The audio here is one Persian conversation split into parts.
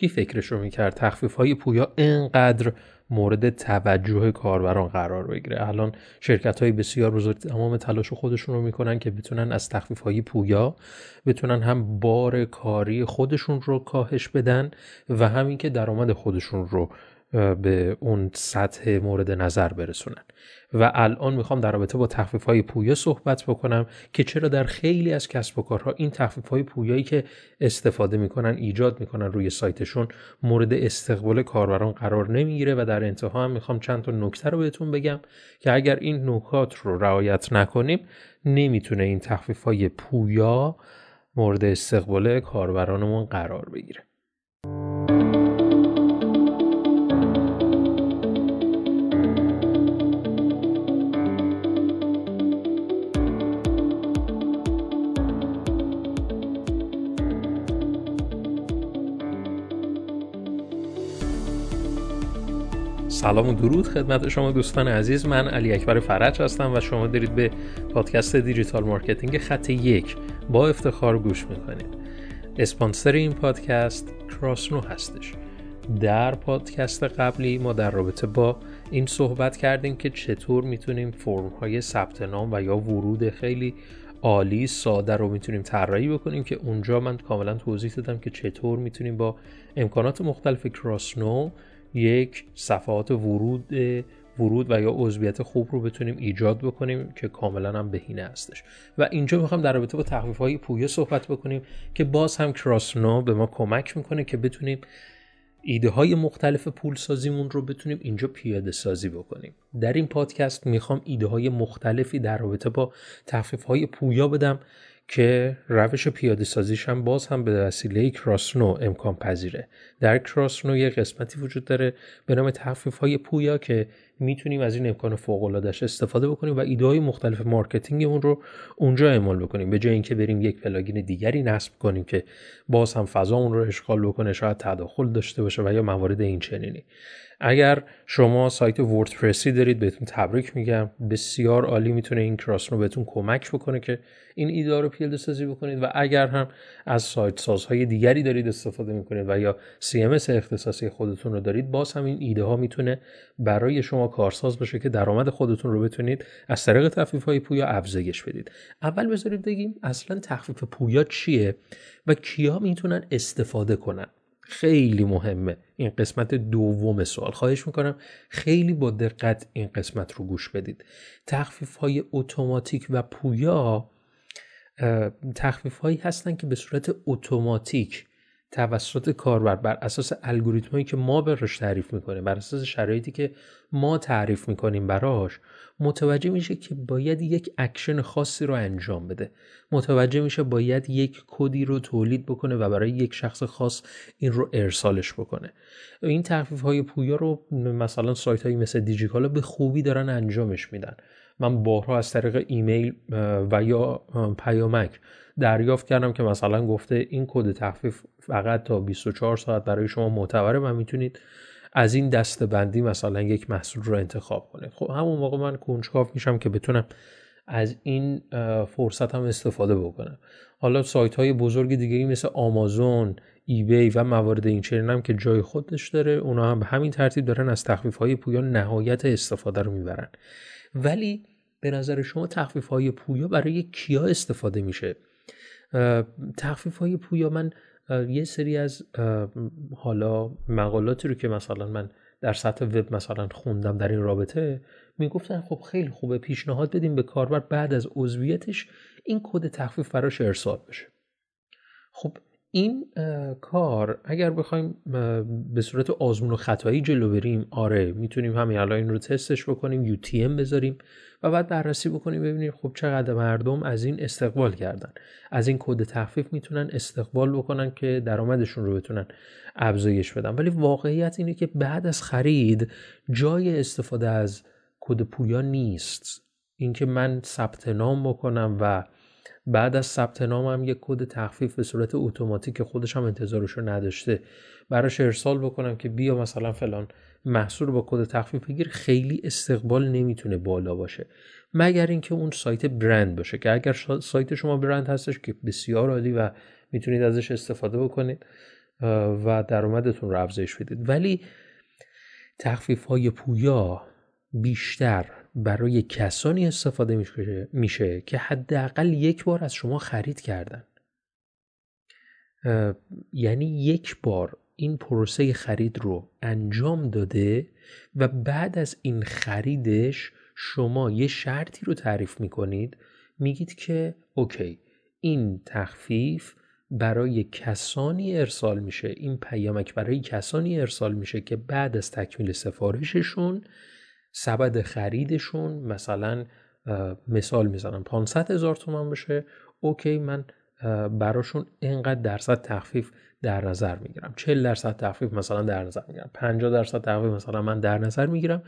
کی فکرش رو می‌کرد؟ تخفیف های پویا انقدر مورد توجه کاربران قرار بگیره. الان شرکت های بسیار بزرگ تمام تلاش خودشون رو می‌کنن که بتونن از تخفیف های پویا بتونن هم بار کاری خودشون رو کاهش بدن و همین که درآمد خودشون رو به اون سطح مورد نظر برسونن. و الان می‌خوام در رابطه با تخفیف های پویا صحبت بکنم که چرا در خیلی از کسب و کارها این تخفیف های پویایی که استفاده می‌کنن ایجاد می‌کنن روی سایتشون مورد استقبال کاربران قرار نمی‌گیره و در انتها هم می‌خوام چند تا نکته رو بهتون بگم که اگر این نکات رو رعایت نکنیم نمی‌تونه این تخفیف های پویا مورد استقبال کاربرانمون قرار بگیره. سلام و درود خدمت شما دوستان عزیز. من علی اکبر فرج هستم و شما دارید به پادکست digital marketing خط یک با افتخار گوش می‌کنید. اسپانسر این پادکست کراسنو هستش. در پادکست قبلی ما در رابطه با این صحبت کردیم که چطور می‌تونیم فرم های ثبت نام و یا ورود خیلی عالی ساده رو می‌تونیم طراحی بکنیم که اونجا من کاملا توضیح دادم که چطور می‌تونیم با امکانات مختلف کراسنو یک صفحات ورود ورود و یا عضویت خوب رو بتونیم ایجاد بکنیم که کاملا هم بهینه هستش. و اینجا می‌خوام در رابطه با تخفیف های پویه صحبت بکنیم که باز هم کراسنو به ما کمک می‌کنه که بتونیم ایده های مختلف پول سازیمون رو بتونیم اینجا پیاده سازی بکنیم. در این پادکست می‌خوام ایده های مختلفی در رابطه با تخفیف های پویا بدم که روش پیاده سازیش هم باز هم به وسیله کراسنو امکان پذیره. در کراسنو یه قسمتی وجود داره به نام تخفیف های پویا که می‌تونیم از این امکان فوق العادهش استفاده بکنیم و ایده های مختلف marketing اون رو اونجا اعمال بکنیم. به جای اینکه بریم یک plugin دیگری نصب کنیم که باز هم فضا اون رو اشغال بکنه شاید تداخل داشته باشه و یا موارد این چنینی اگر شما سایت وردپرسی دارید بهتون تبریک میگم. بسیار عالی می‌تونه این کراسنو بهتون کمک بکنه که این ایده رو پیاده سازی بکنید و اگر هم از سایت سازهای دیگری دارید استفاده می‌کنید و یا CMS اختصاصی خودتون رو دارید باز هم این ایده ها می‌تونه برای شما کارساز باشه که درآمد خودتون رو بتونید از طریق تخفیف های پویا افزایش بدید. اول بذارید بگیم اصلا تخفیف پویا چیه و کیا می‌تونن استفاده کنن؟ خیلی مهمه. این قسمت دوم سوال. خواهش می‌کنم خیلی با دقت این قسمت رو گوش بدید. تخفیف های اتوماتیک و پویا تخفیف هایی هستن که به صورت اتوماتیک توسط کاربر بر اساس الگوریتمایی که ما براش تعریف می‌کنیم بر اساس شرایطی که ما تعریف می‌کنیم براش متوجه میشه که باید یک اکشن خاصی رو انجام بده. متوجه میشه باید یک کدی رو تولید بکنه و برای یک شخص خاص این رو ارسالش بکنه. این تخفیف های پویا رو مثلا سایت هایی مثل دیجیکالا به خوبی دارن انجامش میدن. من بارها از طریق ایمیل و یا پیامک دریافت کردم که مثلا گفته این کد تخفیف فقط تا 24 ساعت برای شما معتبره و می‌تونید از این دسته بندی مثلا یک محصول رو انتخاب کنید. خب همون موقع من کنجکاو میشم که بتونم از این فرصت هم استفاده بکنم. حالا سایت های بزرگ دیگری مثل آمازون ایبی و موارد این چنین هم که جای خودش داره اونا هم به همین ترتیب دارن از تخفیف های پویا نهایت استفاده رو می‌برن. ولی به نظر شما تخفیف های پویا برای کیا استفاده میشه؟ تخفیف های پویا. من یه سری از حالا مقالاتی رو که مثلا من در سطح وب مثلا خوندم در این رابطه می‌گفتن خب خیلی خوبه پیشنهاد بدیم به کاربر بعد از عضویتش این کد تخفیف براش ارسال بشه. خب این کار اگر بخوایم به صورت آزمون و خطایی جلو بریم آره می‌تونیم همین الان این رو تستش بکنیم UTM بذاریم و بعد بررسی بکنیم ببینیم خب چقدر مردم از این استقبال کردن. از این کد تخفیف می‌تونن استقبال بکنن که درآمدشون رو بتونن افزایش بدن. ولی واقعیت اینه که بعد از خرید جای استفاده از کد پویا نیست. اینکه من ثبت نام بکنم و بعد از ثبت نامم یک کد تخفیف به صورت اتوماتیک خودش هم انتظارش رو نداشته براش ارسال بکنم که بیا مثلا فلان محصول با کد تخفیف بگیر خیلی استقبال نمی‌تونه بالا باشه. مگر اینکه اون سایت برند باشه که اگر سایت شما برند هستش که بسیار عالی و می‌تونید ازش استفاده بکنید و درآمدتون رو افزایش بدید. ولی تخفیف های پویا بیشتر برای کسانی استفاده میشه که حداقل یک بار از شما خرید کردن. یعنی یک بار این پروسه خرید رو انجام داده و بعد از این خریدش شما یه شرطی رو تعریف می‌کنید میگید که اوکی این تخفیف برای کسانی ارسال میشه این پیامک برای کسانی ارسال میشه که بعد از تکمیل سفارششون سبد خریدشون مثلا مثال می‌زنم 500 هزار تومن بشه اوکی من براشون اینقدر درصد تخفیف در نظر می‌گیرم. 40 درصد تخفیف مثلا در نظر می‌گیرم. 50 درصد تخفیف مثلا من در نظر می‌گیرم.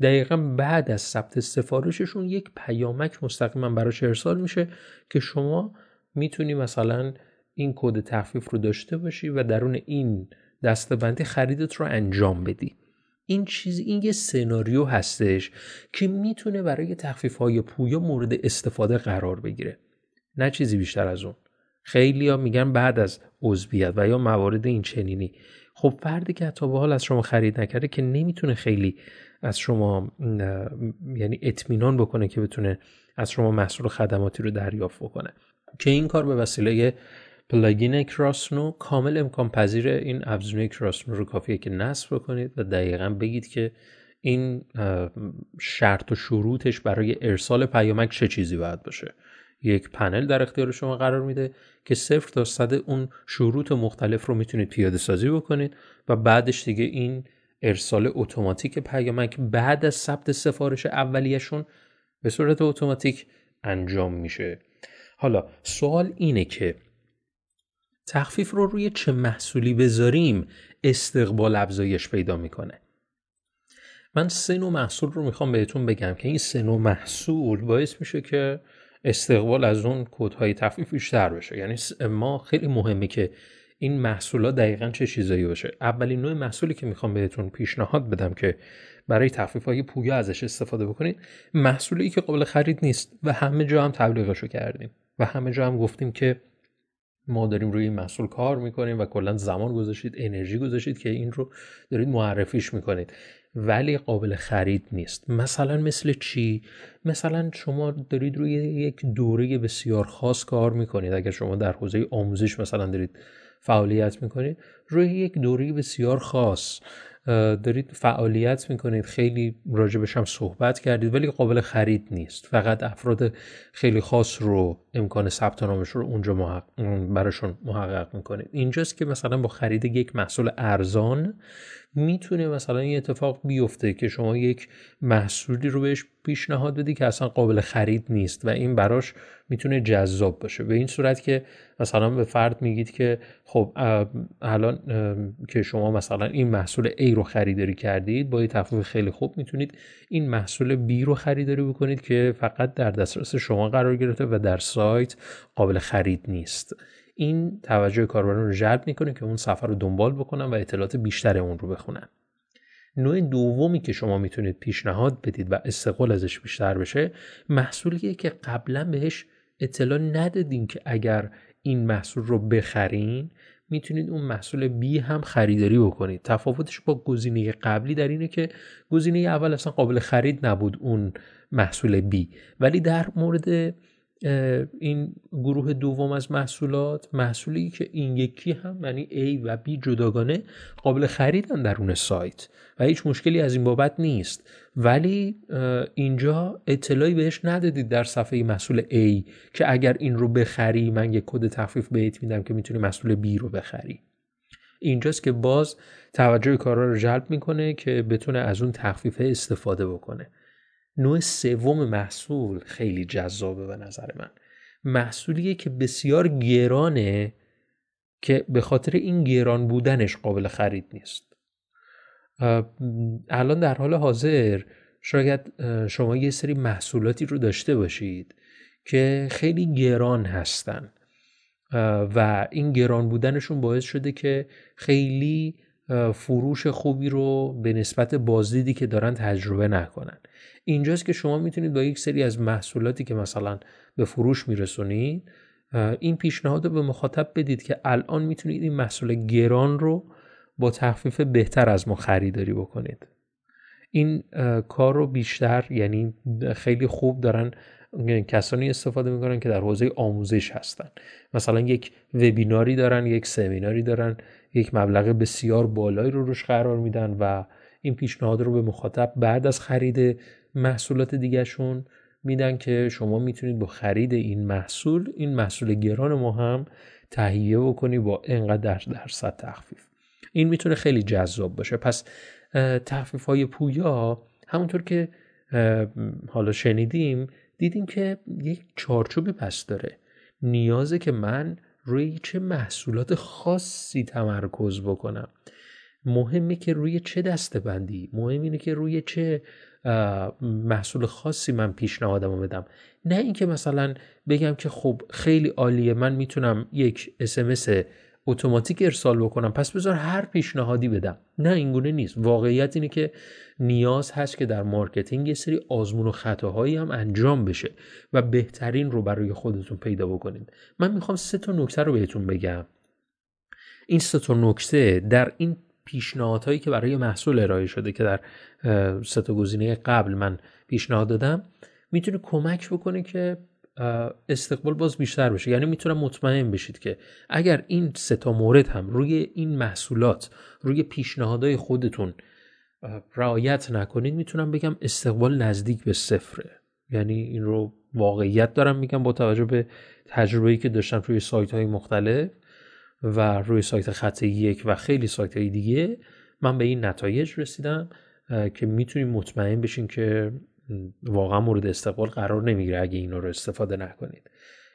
دقیقا بعد از ثبت سفارششون یک پیامک مستقیما براش ارسال میشه که شما می‌تونی مثلا این کد تخفیف رو داشته باشی و درون این دستبندی خریدت رو انجام بدی. این چیز این یه سناریو هستش که می‌تونه برای تخفیف های پویا مورد استفاده قرار بگیره. نه چیزی بیشتر از اون. خیلی ها میگن بعد از عضویت و یا موارد این چنینی. خب فردی که تا به حال از شما خرید نکرده که نمی‌تونه خیلی از شما یعنی اطمینان بکنه که بتونه از شما محصول خدماتی رو دریافت بکنه. که این کار به وسیله پلاگین کراسنو کامل امکان پذیر این ابزونه کراسنو رو کافیه که نصب بکنید و دقیقا بگید که این شرط و شروطش برای ارسال پیامک چه چیزی باید باشه. یک پنل در اختیار شما قرار میده که صفر تا صد اون شروط مختلف رو می‌تونید پیاده سازی بکنید و بعدش دیگه این ارسال اتوماتیک پیامک بعد از ثبت سفارش اولیشون به صورت اتوماتیک انجام میشه. حالا سوال اینه که تخفیف رو روی چه محصولی بذاریم استقبال افزایش پیدا می‌کنه. من سه نوع محصول رو می‌خوام بهتون بگم که این سه نوع محصول باعث میشه که استقبال از اون کودهای تخفیف بیشتر بشه. یعنی ما خیلی مهمه که این محصولات دقیقا چه چیزایی باشه. اولین نوع محصولی که می‌خوام بهتون پیشنهاد بدم که برای تخفیف های پویا ازش استفاده بکنید محصولی که قابل خرید نیست و همه جا هم تبلیغشو کردیم و همه جا هم گفتیم که ما داریم روی این محصول کار می‌کنیم و کلا زمان گذاشتید انرژی گذاشتید که این رو دارید معرفیش می‌کنید. ولی قابل خرید نیست. مثلا مثل چی؟ مثلا شما دارید روی یک دوره بسیار خاص کار می‌کنید. اگر شما در حوزه آموزش مثلا دارید فعالیت می‌کنید روی یک دوره بسیار خاص. دارید فعالیت می‌کنید خیلی راجبش هم صحبت کردید ولی قابل خرید نیست. فقط افراد خیلی خاص رو امکان ثبت نامش رو اونجا محقق براشون محقق می‌کنید. اینجاست که مثلا با خرید یک محصول ارزان می‌تونه مثلا این اتفاق بیفته که شما یک محصولی رو بهش پیشنهاد بدی که اصلا قابل خرید نیست و این براش می‌تونه جذاب باشه. به این صورت که مثلا به فرد میگید که خب الان که شما مثلا این محصول A رو خریداری کردید با یه تخفیف خیلی خوب می‌تونید این محصول B رو خریداری بکنید که فقط در دسترس شما قرار گرفته و در سایت قابل خرید نیست. این توجه کاربران رو جلب می‌کنه که اون سفر رو دنبال بکنن و اطلاعات بیشتر اون رو بخونن. نوع دومی که شما می‌تونید پیشنهاد بدید و استقبال ازش بیشتر بشه محصولیه که قبلا بهش اطلاع ندادین که اگر این محصول رو بخرین می‌تونید اون محصول بی هم خریداری بکنید. تفاوتش با گزینه قبلی در اینه که گزینه اول اصلا قابل خرید نبود اون محصول بی ولی در مورد این گروه دوم از محصولات محصولی که این یکی هم یعنی A و B جداگانه قابل خریدن درون سایت و هیچ مشکلی از این بابت نیست. ولی اینجا اطلاعی بهش ندادید در صفحه محصول A که اگر این رو بخری من یک کد تخفیف بهت میدم که می‌تونی محصول B رو بخری. اینجاست که باز توجه کارا رو جلب می‌کنه که بتونه از اون تخفیف استفاده بکنه. نوع سوم محصول خیلی جذابه به نظر من. محصولیه که بسیار گرانه که به خاطر این گران بودنش قابل خرید نیست. الان در حال حاضر شاید شما یه سری محصولاتی رو داشته باشید که خیلی گران هستن. و این گران بودنشون باعث شده که خیلی فروش خوبی رو به نسبت بازدیدی که دارن تجربه نکنن. اینجاست که شما می‌تونید با یک سری از محصولاتی که مثلا به فروش میرسونید این پیشنهاد رو به مخاطب بدید که الان می‌تونید این محصول گران رو با تخفیف بهتر از ما خریداری بکنید. این کار رو بیشتر یعنی خیلی خوب دارن کسانی استفاده می‌کنن که در حوزه آموزش هستن. مثلا یک وبیناری دارن یک سمیناری دارن یک مبلغ بسیار بالایی رو روش قرار میدن و این پیشنهاد رو به مخاطب بعد از خرید محصولات دیگرشون میدن که شما می‌تونید با خرید این محصول این محصول گران ما هم تهیه بکنی با اینقدر درصد تخفیف. این می‌تونه خیلی جذاب باشه. پس تخفیف های پویا همونطور که حالا شنیدیم دیدیم که یک چارچوبی پس داره. نیازه که من روی چه محصولات خاصی تمرکز بکنم. مهمه که روی چه دسته بندی مهم اینه که روی چه محصول خاصی من پیشنهادمو بدم. نه اینکه مثلا بگم که خب خیلی عالیه من می‌تونم یک اسمس اتوماتیک ارسال بکنم. پس بذار هر پیشنهادی بدم. نه اینگونه نیست. واقعیت اینه که نیاز هست که در marketing یه سری آزمون و خطاهایی هم انجام بشه و بهترین رو برای خودتون پیدا بکنید. من می‌خوام سه تا نکته رو بهتون بگم. این سه تا نکته در این پیشنهادهایی که برای محصول ارائه شده که در سه تا گزینه قبل من پیشنهاد دادم می‌تونه کمک بکنه که استقبال باز بیشتر بشه. یعنی می‌تونم مطمئن بشید که اگر این سه تا مورد هم روی این محصولات روی پیشنهادهای خودتون رعایت نکنید می‌تونم بگم استقبال نزدیک به صفره. یعنی این رو واقعیت دارم میگم با توجه به تجربه‌ای که داشتم روی سایت های مختلف و روی سایت خط یک و خیلی سایت های دیگه. من به این نتایج رسیدم که می‌تونیم مطمئن بشین که واقعا مورد استقبال قرار نمی‌گیره اگه اینا رو استفاده نکنید.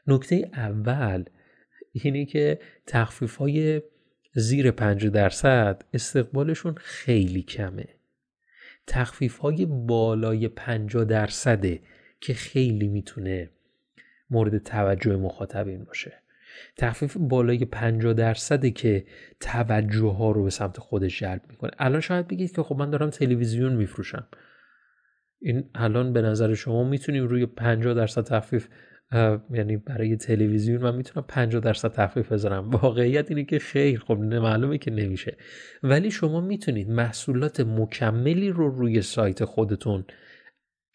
نکته اول اینه که تخفیف های زیر 5 درصد استقبالشون خیلی کمه. تخفیف های بالای 50 درصده که خیلی می‌تونه مورد توجه مخاطبین باشه. تخفیف بالای 50 درصده که توجه ها رو به سمت خودش جلب می‌کنه. الان شاید بگید که خب من دارم تلویزیون میفروشم. این الان به نظر شما می‌تونیم روی 50 درصد تخفیف یعنی برای تلویزیون من می‌تونم 50 درصد تخفیف بذارم. واقعیت اینه که خیر خب معلومه که نمیشه. ولی شما می‌تونید محصولات مکملی رو روی سایت خودتون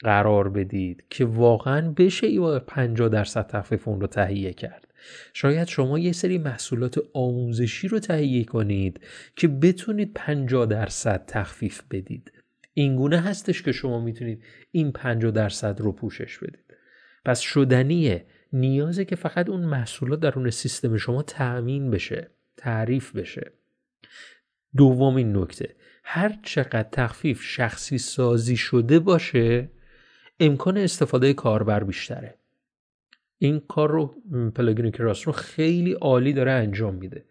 قرار بدید که واقعا بشه ای با 50 درصد تخفیف اون رو تهیه کرد. شاید شما یه سری محصولات آموزشی رو تهیه کنید که بتونید 50 درصد تخفیف بدید. اینگونه هستش که شما می‌تونید این 50 درصد رو پوشش بدید. پس شدنیه نیازه که فقط اون محصولات درون سیستم شما تأمین بشه تعریف بشه. دومین نکته هر چقدر تخفیف شخصی سازی شده باشه امکان استفاده کاربر بیشتره. این کار رو پلاگین کراس رو خیلی عالی داره انجام میده.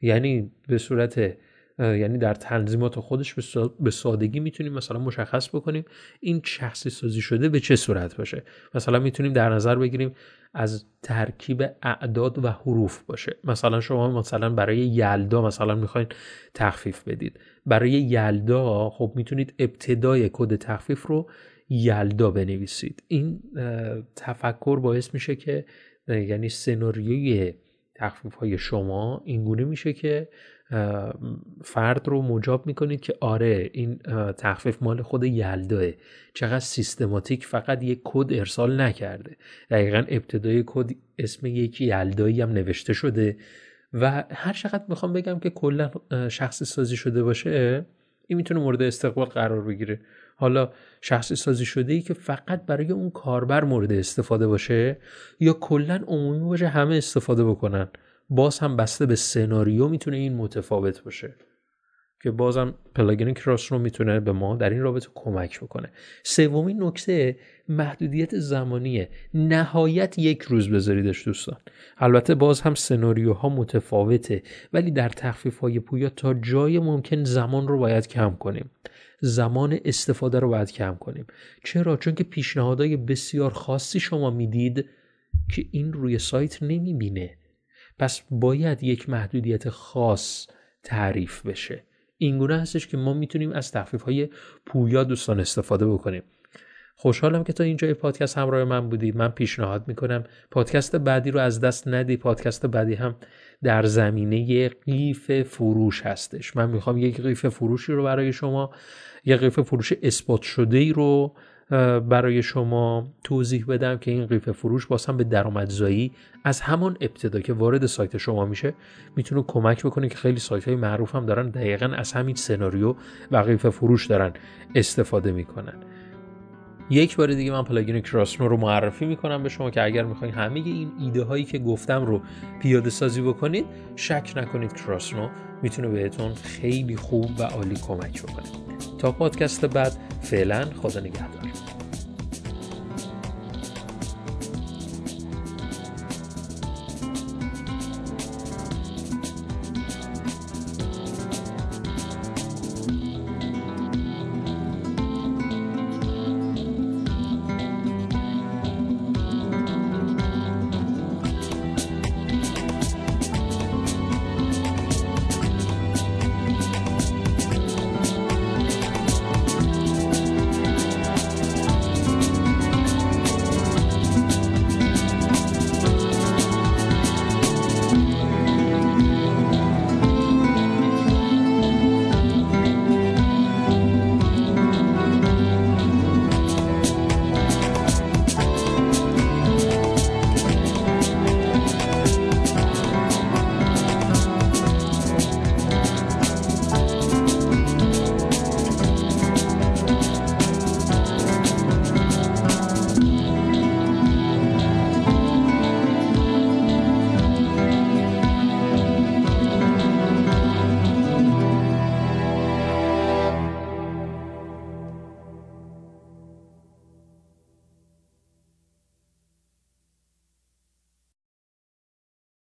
یعنی به صورت یعنی در تنظیمات خودش به سادگی می‌تونیم مثلا مشخص بکنیم این شخصی سازی شده به چه صورت باشه. مثلا می‌تونیم در نظر بگیریم از ترکیب اعداد و حروف باشه. مثلا شما مثلا برای یلدا مثلا می‌خواین تخفیف بدید. برای یلدا خب می‌تونید ابتدای کد تخفیف رو یلدا بنویسید. این تفکر باعث میشه که یعنی سناریوی تخفیف های شما اینگونه میشه که فرد رو مجاب می‌کنید که آره این تخفیف مال خود یلداه. چقدر سیستماتیک فقط یک کد ارسال نکرده. دقیقا ابتدای کد اسم یک یلدایی هم نوشته شده. و هر چقدر می‌خوام بگم که کلا شخصی سازی شده باشه این می‌تونه مورد استقبال قرار بگیره. حالا شخصی سازی شده ای که فقط برای اون کاربر مورد استفاده باشه یا کلا عمومی باشه همه استفاده بکنن. باز هم بسته به سناریو می‌تونه این متفاوت باشه که بازم پلاگین کراس رو می‌تونه به ما در این رابطه کمک بکنه. سومین نکته محدودیت زمانیه. نهایت یک روز بذاریدش دوستان. البته باز هم سناریوها متفاوته ولی در تخفیف های پویا تا جای ممکن زمان رو باید کم کنیم. زمان استفاده رو باید کم کنیم. چرا؟ چون که پیشنهادهای بسیار خاصی شما می‌دید که این روی سایت نمی‌بینه. پس باید یک محدودیت خاص تعریف بشه. اینگونه هستش که ما می‌تونیم از تخفیف های پویا دوستان استفاده بکنیم. خوشحالم که تا اینجای پادکست همراه من بودید من پیشنهاد می‌کنم پادکست بعدی رو از دست ندی. پادکست بعدی هم در زمینه قیف فروش هستش. من می‌خوام یک قیف فروشی رو برای شما یک قیف فروش اثبات شده ای رو برای شما توضیح بدم که این قیف فروش هم به درآمدزایی از همان ابتدا که وارد سایت شما میشه می‌تونه کمک بکنه که خیلی سایت های معروف هم دارن دقیقا از همین سناریو و قیف فروش دارن استفاده می‌کنن. یک بار دیگه من پلاگین کراسنو رو معرفی می‌کنم به شما که اگر می‌خواین همه این ایده هایی که گفتم رو پیاده سازی بکنید شک نکنید کراسنو می‌تونه بهتون خیلی خوب و عالی کمک بکنه. تا پادکست بعد فعلا خدا نگهدار.